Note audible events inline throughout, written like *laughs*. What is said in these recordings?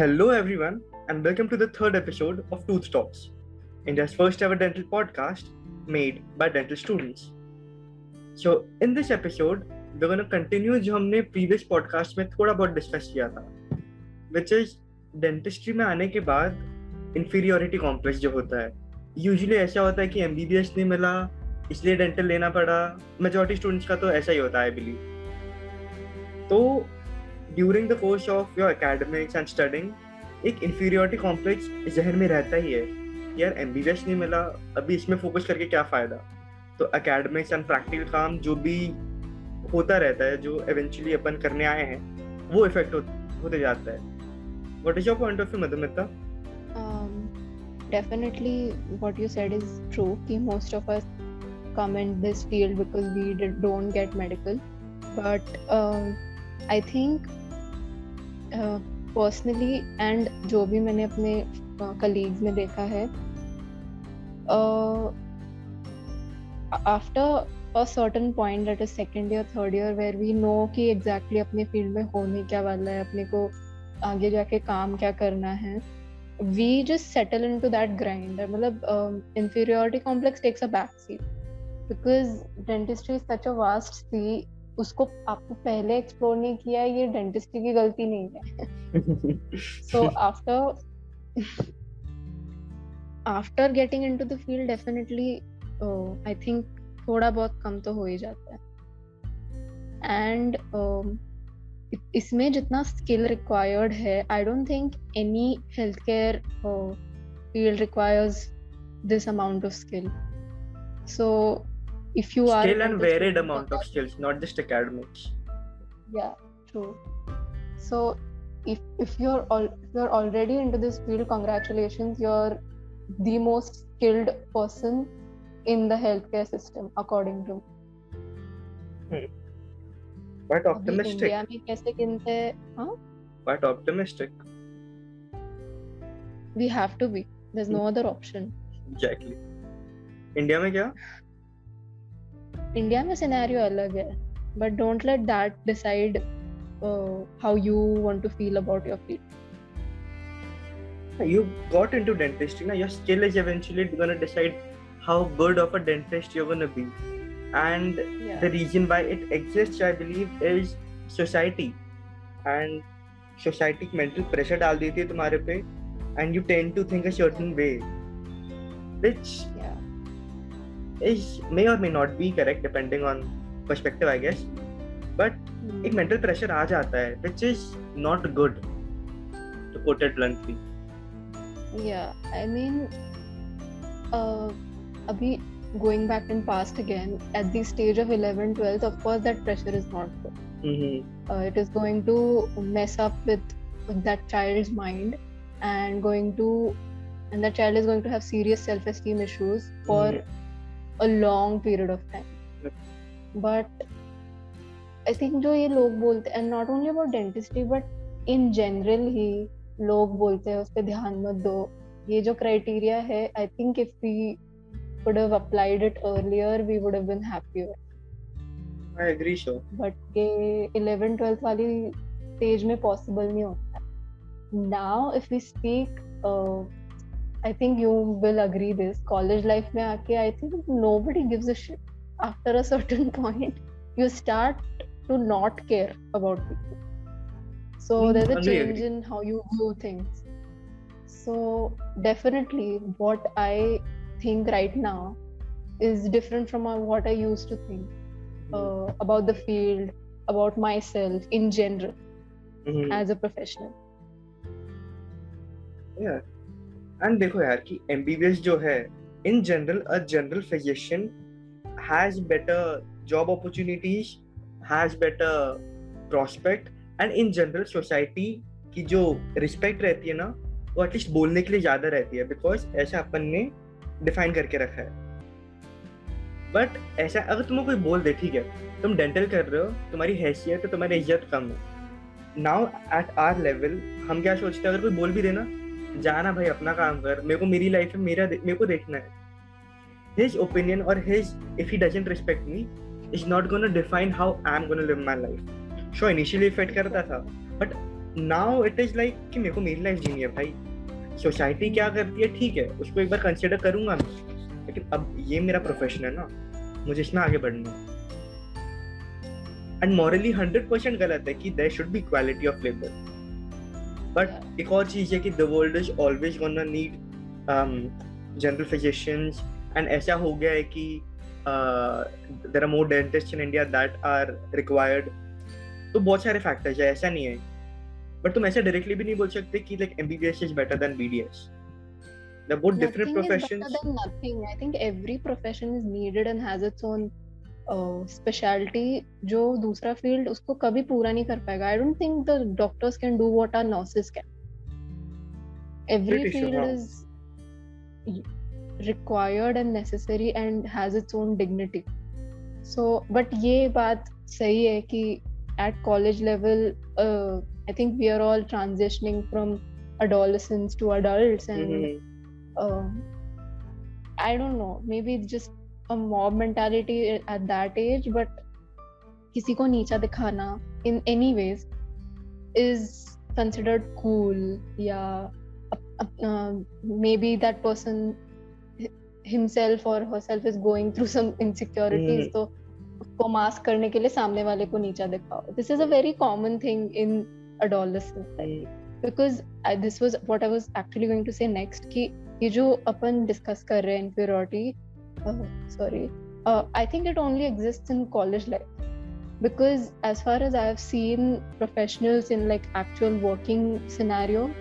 Hello, everyone, and welcome to the third episode of Tooth Talks, India's first ever dental podcast made by dental students. So, in this episode, we're going to continue जो हमने previous podcast में थोड़ा बहुत discuss किया था, which is dentistry में आने के बाद inferiority complex जो होता है. Usually ऐसा होता है कि MBBS नहीं मिला, इसलिए डेंटल लेना पड़ा. Majority students का तो ऐसा ही होता है, I believe. तो during the course of your academics and studying एक इंफीरियोरिटी कॉम्प्लेक्स जहन में रहता ही है। यार एमबीबीएस नहीं मिला। अभी इसमें फोकस करके क्या फ़ायदा? तो एकेडमिक्स एंड प्रैक्टिकल काम जो भी होता रहता है जो एवेंचुअली अपन करने आए हैं वो इफ़ेक्ट हो, होते जाता है। What is your point of view Madhumita definitely what you said is true ki most of us come in this field because we don't get medical. But um, I think personally uh, and जो भी मैंने अपने colleagues uh, में देखा है after a certain point that is second year third year where we know कि exactly अपने field में होने क्या वाला है अपने को आगे जाके काम क्या करना है we just settle into that grind मतलब inferiority complex takes a back seat because dentistry is such a vast sea उसको आपको पहले एक्सप्लोर नहीं किया ये डेंटिस्ट्री की गलती नहीं है। So after after getting into the field definitely I think थोड़ा बहुत कम तो हो ही जाता है। एंड uh, इसमें जितना स्किल रिक्वायर्ड है I don't think any health care field requires this amount of skill so if you skill are skill and varied amount of skills not just academics yeah true so if if you're all if you're already into this field congratulations you're the most skilled person in the healthcare system according to hmm. quite optimistic India में कैसे गिनते हाँ quite optimistic we have to be there's no other option exactly India में क्या India में scenario अलग है but don't let that decide how you want to feel about your field you got into dentistry now your skill is eventually going to decide how good of a dentist you're going to be and yeah. the reason why it exists i believe is society and society mental pressure डाल देती है तुम्हारे पे and you tend to think a certain way which is may or may not be correct depending on perspective I guess but mm. एक mental pressure आ जाता है which is not good to put it bluntly yeah I mean uh, abhi going back in past again at the stage of 11 12th of course that pressure is not good mm-hmm. uh, it is going to mess up with, with that child's mind and going to and that child is going to have serious self-esteem issues for mm-hmm A long period of time but i think जो ये लोग बोलते and not only about dentistry but in general ही लोग बोलते हैं उस पर ध्यान मत दो ये जो क्राइटेरिया है I think if we would have applied it earlier we would have been happier I agree so but ये 11 12th वाली stage में possible नहीं होता now if we speak uh, I think you will agree this college life mein aake I think nobody gives a shit after a certain point you start to not care about people so mm, there's a change agree. in how you view things so definitely what I think right now is different from what I used to think uh, about the field about myself in general mm-hmm. as a professional yeah and देखो यार कि MBBS जो है in general a general physician has better job opportunities has better prospect and in general society की जो respect रहती है ना, वो एटलीस्ट बोलने के लिए ज़्यादा रहती है बिकॉज़ ऐसा अपन ने डिफाइन करके रखा है। बट ऐसा अगर तुम्हें कोई बोल दे, ठीक है, तुम डेंटल कर रहे हो, तुम्हारी हैसियत तो तुम्हारी इज़्ज़त कम है। नाउ एट आर लेवल हम क्या सोचते हैं, अगर कोई बोल भी देना जाना भाई अपना काम कर। मेरे को मेरी लाइफ में मेरा मेरे को देखना है। His opinion or his if he doesn't respect me is not going to define how I'm going live my life. Sure, initially fit करता था, but now it is like कि मेरे को मेरी लाइफ जीनी है भाई। सोसाइटी क्या करती है? ठीक है उसको एक बार कंसिडर करूँगा मैं। लेकिन अब ये मेरा प्रोफेशन है ना मुझे इसमें आगे बढ़ना है। एंड मॉरली हंड्रेड परसेंट गलत है कि there should be quality of labour but एक और चीज़ है कि the world is always gonna need general physicians and ऐसा हो गया है कि there are more dentist in India that are required तो बहुत सारे फैक्टर्स है ऐसा नहीं है। बट तुम ऐसे डायरेक्टली भी नहीं बोल सकते कि like MBBS is better than BDS they're both different nothing professions is better than nothing. I think every profession is needed and has its own speciality जो दूसरा फ़ील्ड उसको कभी पूरा नहीं कर पाएगा। I don't think the doctors can do what are nurses can every field is required and necessary and has its own dignity so but ये बात सही है कि at college level I think we are all transitioning from adolescence to adult and I don't know maybe just a mob mentality at that age but किसी को नीचा दिखाना in any ways is considered cool या uh, maybe that person himself or herself is going through some insecurities mm. तो उसको mask करने के लिए सामने वाले को नीचा दिखाओ this is a very common thing in adolescence because this was what I was actually going to say next कि ये जो अपन डिस्कस कर रहे हैं inferiority uh, sorry. Uh, i think it only exists in college life. Because as far as i have seen professionals in like actual working scenario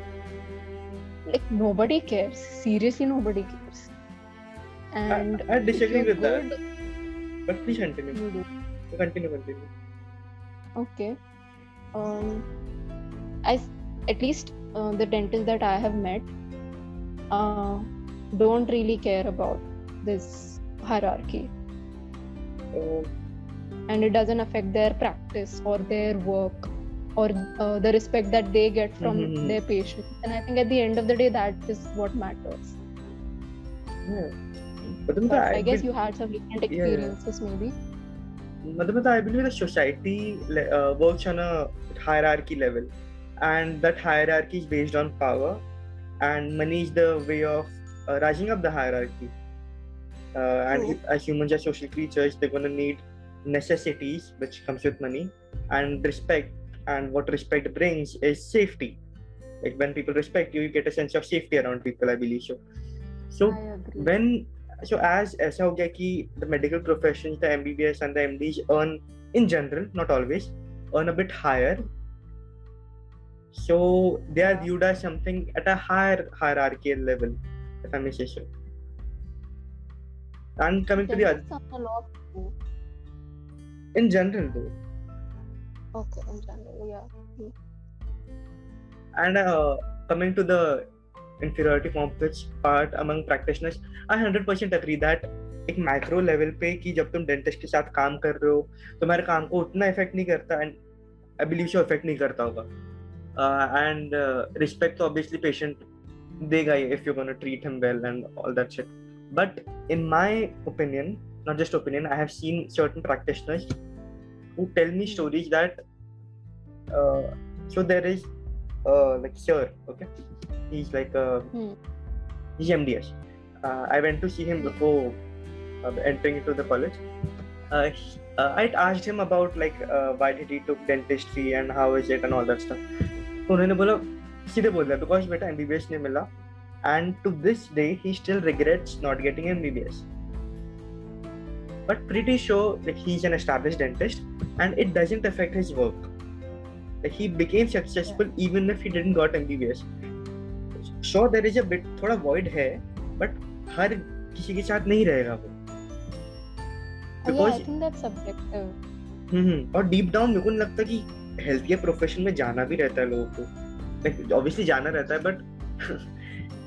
like nobody cares. Seriously nobody cares. And i, I disagree with good, that but please continue. Continue continue. Okay. Um i at least uh, the dentists that i have met uh, don't really care about this hierarchy. Oh. And it doesn't affect their practice or their work or uh, the respect that they get from mm-hmm. their patients. And I think at the end of the day, that is what matters. Yeah. But, but I, I guess you had some different experiences, yeah. maybe. Madhumata, I believe the society uh, works on a hierarchy level, and that hierarchy is based on power, and money is the way of uh, rising up the hierarchy uh, and mm. as humans are social creatures they're going to need necessities which comes with money and respect and what respect brings is safety. Like when people respect you you get a sense of safety around people i believe so. So when so as as how the medical professions the mbbs and the mds earn in general not always earn a bit higher. So they are viewed as something at a higher hierarchical level if i may say so and coming to the other. In general, though. Okay, in general, yeah. And uh, coming to the inferiority complex part among practitioners, I 100% agree that एक macro level पे कि जब तुम dentist के साथ काम कर रहे हो तुम्हारे काम को उतना इफ़ेक्ट नहीं करता and I believe so effect नहीं करता होगा एंड रिस्पेक्ट तो ऑब्वियसली पेशेंट देगा if you gonna treat him well and all that shit but in my opinion not just opinion i have seen certain practitioners who tell me stories that uh, so there is uh, like sir okay he's like uh, hmm. he's mds uh, i went to see him before uh, entering into the college uh, he, uh, i asked him about like uh, why did he took dentistry and how is it and all that stuff तो उन्होंने बोला सीधे बोल दिया because बेटा MBBS नहीं मिला and to this day he still regrets not getting MBBS. But pretty sure like he's an established dentist and it doesn't affect his work. Like he became successful yeah. even if he didn't got MBBS. Sure there is a bit थोड़ा void है but हर किसी के साथ नहीं रहेगा वो. Because yeah, I think that's subjective. हम्म और deep down मेरे को नहीं लगता कि हेल्थ केयर प्रोफेशन में जाना भी रहता है लोगों को ऑब्वियसली जाना रहता है बट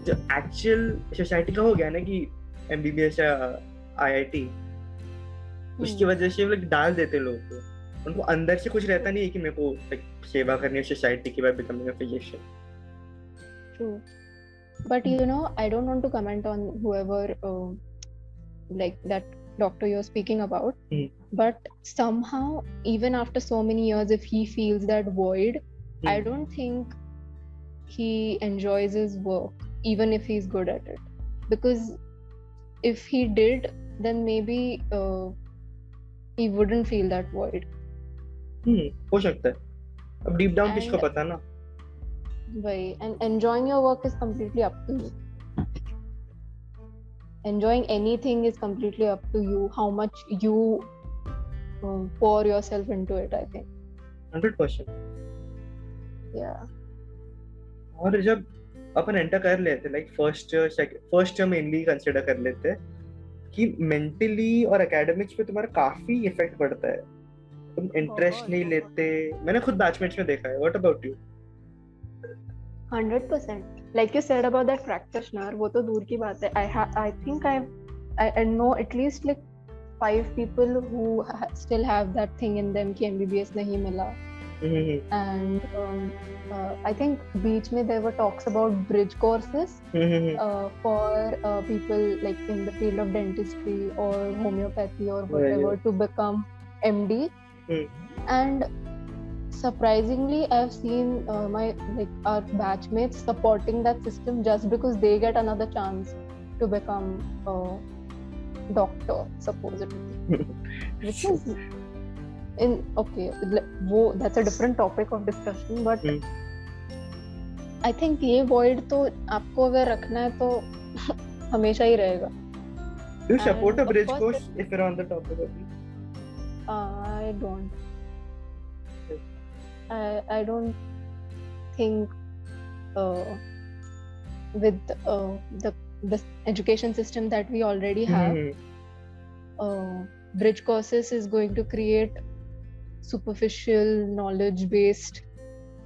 जो एक्चुअल सोसाइटी का हो गया ना कि एमबीबीएस या आईआईटी उसकी हम्म। वजह से लोग डाल देते लोग को उनको अंदर से कुछ रहता नहीं है कि मेरे को सेवा करनी है सोसाइटी की by becoming a physician true but you know i don't want to comment on whoever uh, like that doctor you're speaking about mm. but somehow even after so many years if he feels that void mm. I don't think he enjoys his work even if he's good at it because if he did then maybe uh, he wouldn't feel that void हम्म हो सकता है अब deep down किसको And- पता ना Why? And enjoying your work is completely up to you. Enjoying anything is completely up to you. How much you um, pour yourself into it, I think. Hundred percent Yeah. और जब अपन enter कर लेते like first first mainly consider कर लेते कि mentally और academics पे तुम्हारा काफ़ी इफ़ेक्ट पड़ता है तुम इंटरेस्ट नहीं। लेते मैंने खुद बैचमेट्स में देखा है what about you Hundred percent. Like you said about that practitioner, वो तो दूर की बात है. I ha- I think I, I I know at least like five people who ha- still have that thing in them कि MBBS नहीं मिला. Mm-hmm. And um, uh, I think beach me there were talks about bridge courses mm-hmm. uh, for uh, people like in the field of dentistry or homeopathy or whatever yeah, yeah. to become MD. Mm. And surprisingly, I've seen uh, my like our batchmates supporting that system just because they get another chance to become a doctor supposedly, *laughs* which is in okay, wo, that's a different topic of discussion, but Hmm. I think ये void तो आपको अगर रखना है तो हमेशा ही रहेगा you support a And of bridge course it, course if you are on the topic of I don't I don't think with uh, the the education system that we already have mm-hmm. uh, bridge courses is going to create superficial knowledge based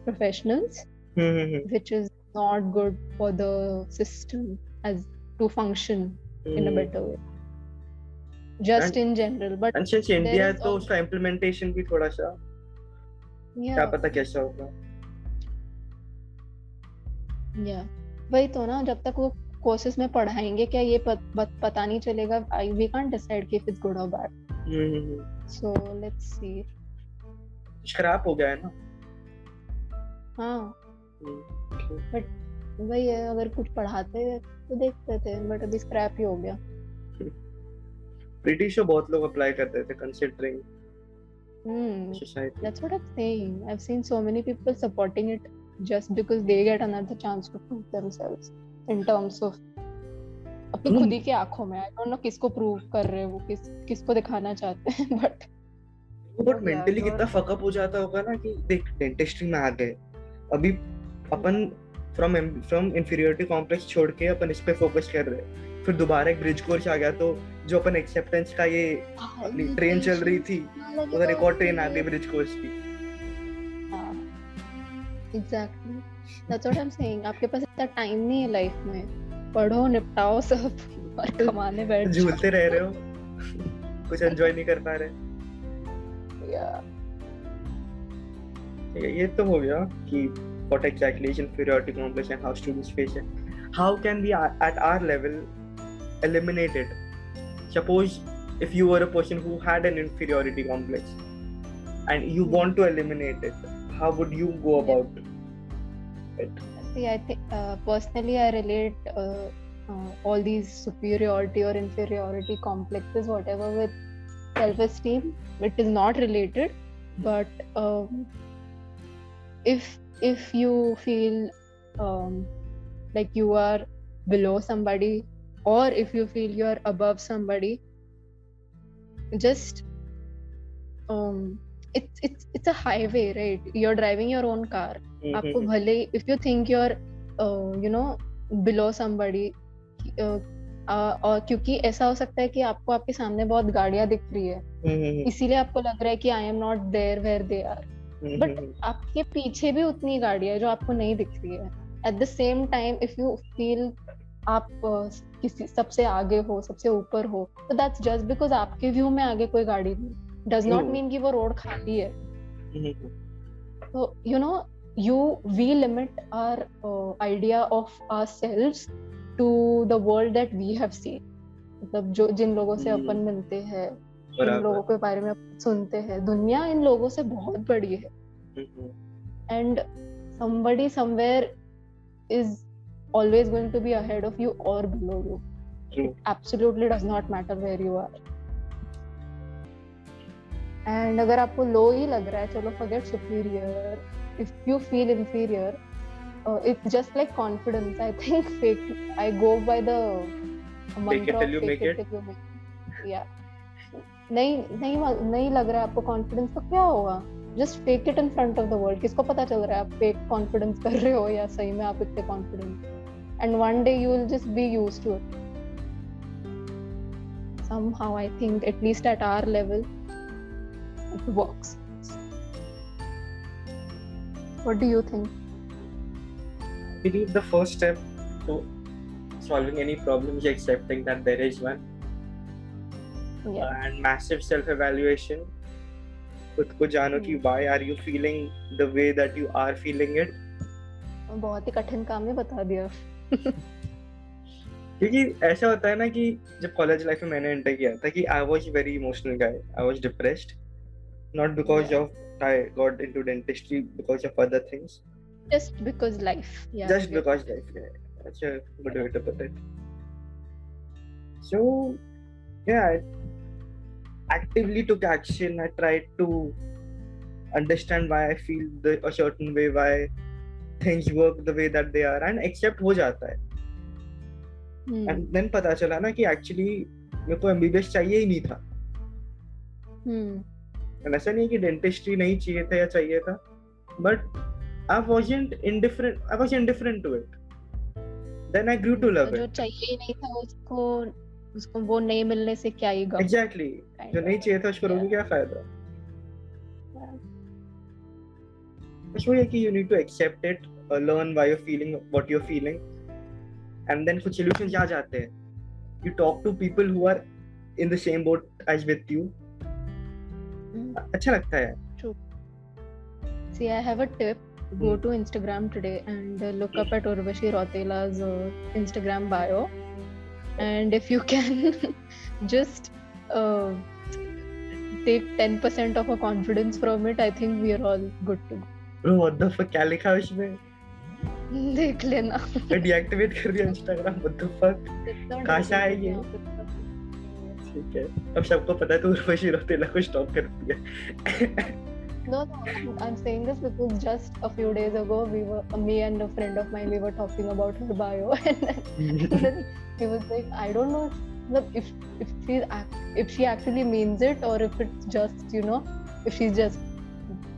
professionals mm-hmm. which is not good for the system as to function mm. in a better way just And- in general but India है is तो उसका भी थोड़ा सा क्या yeah पता कैसा होगा yeah वही तो ना जब तक वो कोर्सेज में पढ़ाएँगे क्या ये पत, पत, पता नहीं चलेगा वी कांट डिसाइड कि इफ़ इट्स गुड और बैड सो लेट्स सी कुछ खराब हो गया है ना? हाँ। हम्म, बट वही है अगर कुछ पढ़ाते तो देखते थे बट अभी स्क्रैप ही हो गया। ब्रिटिश बहुत लोग अप्लाई करते थे considering hmm. That's what I am I have seen so many people supporting it just because they get another chance to prove themselves in terms of अपनी hmm. खुद ही की आँखों में। आई डोंट नो किसको prove कर रहे हैं वो किस किसको दिखाना चाहते हैं *laughs* बट बट मेंटली कितना फकअप हो जाता होगा ना कि देख डेंटिस्ट्री में आ गए। अभी अपन फ्रॉम फ्रॉम इंफीरियरिटी कॉम्प्लेक्स छोड़ के अपन इस पे फोकस कर रहे हैं। फिर दोबारा एक ब्रिज कोर्स आ गया तो जो अपन एक्सेप्टेंस का ये अपनी ट्रेन चल रही थी उधर एक और ट्रेन आ गई ब्रिज कोर्स की। Exactly that's what I am saying आपके पास इतना टाइम नहीं है लाइफ में। पढ़ो निपटाओ सब। और *laughs* कमाने बैठ झूलते रह रहे हो। कुछ एंजॉय नहीं कर पा रहे। Yeah. ठीक है, ये तो हो गया कि what exactly is inferiority complex and how students face it. How can we a- at our level eliminate it? Suppose if you were a person who had an inferiority complex and you want to eliminate it, how would you go Yeah. about it? See, I think uh, personally, I relate uh, uh, all these superiority or inferiority complexes, whatever, with self-esteem. It is not related, but um, if if you feel um, like you are below somebody, or if you feel you are above somebody, just um, it's it's it's a highway, right? You're driving your own car. आपको Mhm. भले if you think you are you know below somebody और क्योंकि ऐसा हो सकता है कि आपको आपके सामने बहुत गाड़ियाँ दिख रही है. इसीलिए आपको लग रहा है कि I am not there where they are but. आपके पीछे भी उतनी गाड़ियाँ जो आपको नहीं दिख रही है। At the same time if you feel आप uh, किसी सबसे आगे हो सबसे ऊपर हो तो दैट्स जस्ट बिकॉज़ आपके व्यू में आगे कोई गाड़ी नहीं। डज नॉट मीन कि वो रोड खाली है। तो you know you we limit our idea of our of to the world that we have seen मतलब जो जिन लोगों से अपन हम्म। मिलते हैं इन लोगों के बारे में सुनते हैं दुनिया इन लोगों से बहुत बड़ी है। And somebody somewhere is always going to be ahead of you और below you absolutely does not matter where you are and अगर आपको लो ही लग रहा है चलो forget superior if you feel inferior it's just like confidence I think fake I go by the mantra of fake it till you make या नहीं नहीं नहीं लग रहा है आपको कॉन्फिडेंस तो क्या होगा? Just fake it in front of the world किसको पता चल रहा है आप फेक कॉन्फिडेंस कर रहे हो या सही में आप इतने confident and one day you will just be used to it somehow i think at least at our level it works. What do you think? i believe the first step to solving any problem is accepting that there is one. Yeah. Uh, and massive self evaluation खुद को जानो कि why are you feeling the way that you are feeling it बहुत ही कठिन काम है बता दिया। *laughs* क्योंकि ऐसा होता है ना कि जब कॉलेज लाइफ में मैंने एंटर किया था कि I was very emotional guy I was depressed not because of I got into dentistry because of other things just because life yeah just okay. because life yeah that's a good way to put it so yeah I actively took action i tried to understand why i feel the a certain way why things work the way that they are and accept हो जाता है and hmm. Then पता चला ना कि actually मेरे को MBBS चाहिए ही नहीं था hmm. ऐसा नहीं कि डेंटिस्ट्री नहीं चाहिए था या चाहिए था but I wasn't indifferent I was indifferent to it then I grew to love it जो चाहिए ही नहीं था उसको उसको वो नहीं मिलने से क्या ही गम। एग्जैक्टली जो नहीं चाहिए था उसको रोके क्या फ़ायदा? बस वो ये कि you need to accept it learn why you feeling what you feeling and then कुछ सॉल्यूशंस आ जाते हैं। You talk to people who are in the same boat as with you अच्छा लगता है। See, I have a tip. Go to Instagram today and uh, look up at Urvashi Rotela's uh, Instagram bio. And if you can just uh, take 10% of a confidence from it, I think we are all good to go. What the fuck? क्या लिखा उसमें? देख लेना deactivate कर दिया Instagram what the fuck कहाँ से आए ये ठीक है अब सबको पता है तू उर्वशी रोतेला को स्टॉप कर दिया No, no, I'm saying this because just a few days ago, we were me and a friend of mine, we were talking about her bio, and then, then he was like, I don't know if if she if she actually means it or if it's just you know if she's just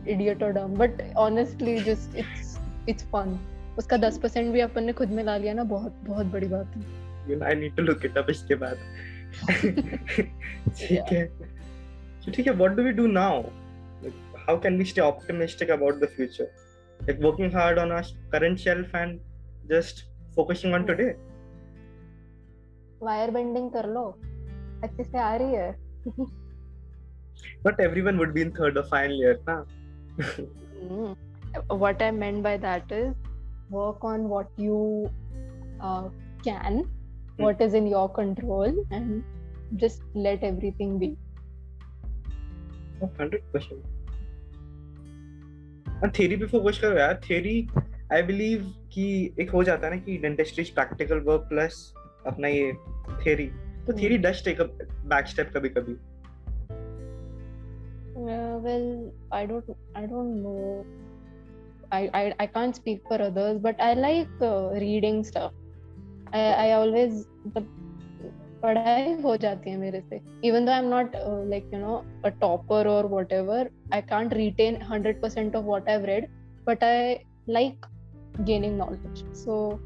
idiot or dumb. But honestly, just it's it's fun. उसका दस percent भी अपन ने खुद में ला लिया ना बहुत बहुत बड़ी बात है I need to look it up इसके बाद ठीक है ठीक है what do we do now How can we stay optimistic about the future like working hard on our current shelf and just focusing on today wire bending कर लो अच्छे से आ रही है but everyone would be in third or final year na mm. what i meant by that is work on what you uh, can mm. what is in your control and just let everything be 100% theory पे focus करो यार theory I believe कि एक हो जाता है ना कि डेंटिस्ट्री प्रैक्टिकल वर्क प्लस अपना ये थ्योरी तो theory does take a back step कभी कभी i don't know I, I I can't speak for others, but I like uh, reading stuff. I I always the पढ़ाई हो जाती है मेरे से even though I am not like you know a topper और whatever I can't retain hundred percent of what I read but I like gaining knowledge so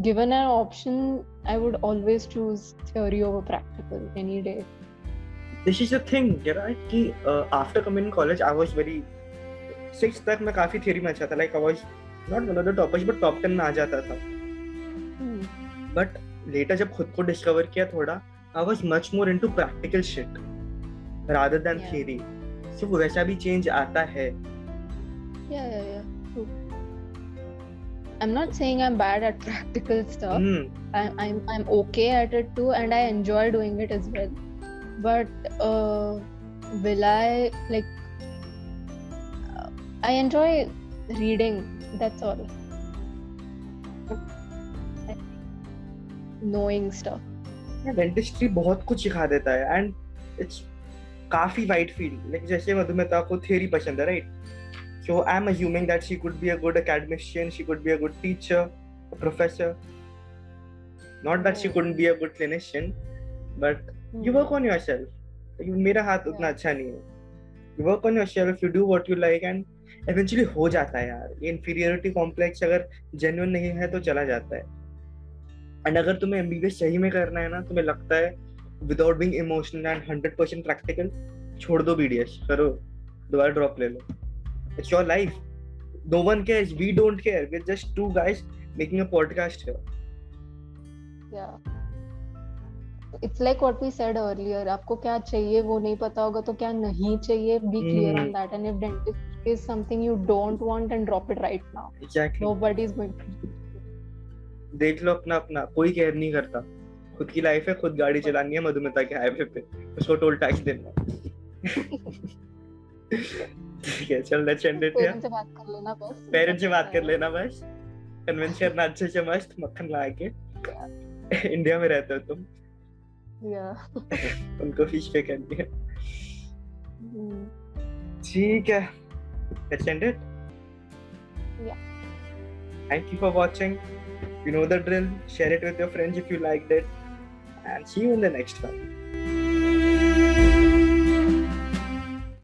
given an option i would always choose theory over practical any day this is the thing right ki, uh, after coming in college i was very six तक मैं काफ़ी theory में अच्छा था like I was not one of the toppers but top 10 में आ जाता था but hmm. Letter जब खुद को डिस्कवर किया थोड़ा I was much more into practical shit rather than theory so वैसा भी चेंज आता है या या या I'm not saying I'm bad at practical stuff. Mm. I, I'm I'm okay at it too, and I enjoy doing it as well. But uh, will I like I enjoy reading that's all knowing stuff dentistry बहुत कुछ सिखा देता है and it's काफ़ी wide field like जैसे मधुमिता को theory पसंद है right so I am assuming that she could be a good academician she could be a good teacher a professor not that she couldn't be a good clinician but you work on yourself मेरा हाथ उतना अच्छा नहीं है you work on yourself you do what you like and eventually हो जाता है यार ये inferiority complex अगर genuine नहीं है तो चला जाता है एंड अगर तुम्हें एमबीबीएस सही में करना है ना तुम्हें लगता है without being emotional and hundred percent practical छोड़ दो बीडीएस करो दोबारा ड्रॉप ले लो। It's your life no one cares we don't care we just two guys making a podcast here it's like what we said earlier आपको क्या चाहिए वो नहीं पता होगा तो क्या नहीं चाहिए? Be clear on that and if dentist is something you don't want and drop it right now exactly nobody is going to देख लो अपना अपना कोई केयर नहीं करता। खुद की लाइफ है खुद गाड़ी चलानी है मधुमिता के हाईवे पे। उसको टोल टैक्स देना ठीक है चल लेट्स एंड इट पेरेंट्स से बात कर लेना बस। पेरेंट्स से बात कर लेना बस। कन्विंस करना अच्छे से मस्त मक्खन ला के। इंडिया में रहते हो तुम। या उनको फ़िश पे करनी है ठीक है। Let's end it Yeah. Thank you for watching. You know the drill. Share it with your friends if you liked it. And see you in the next one.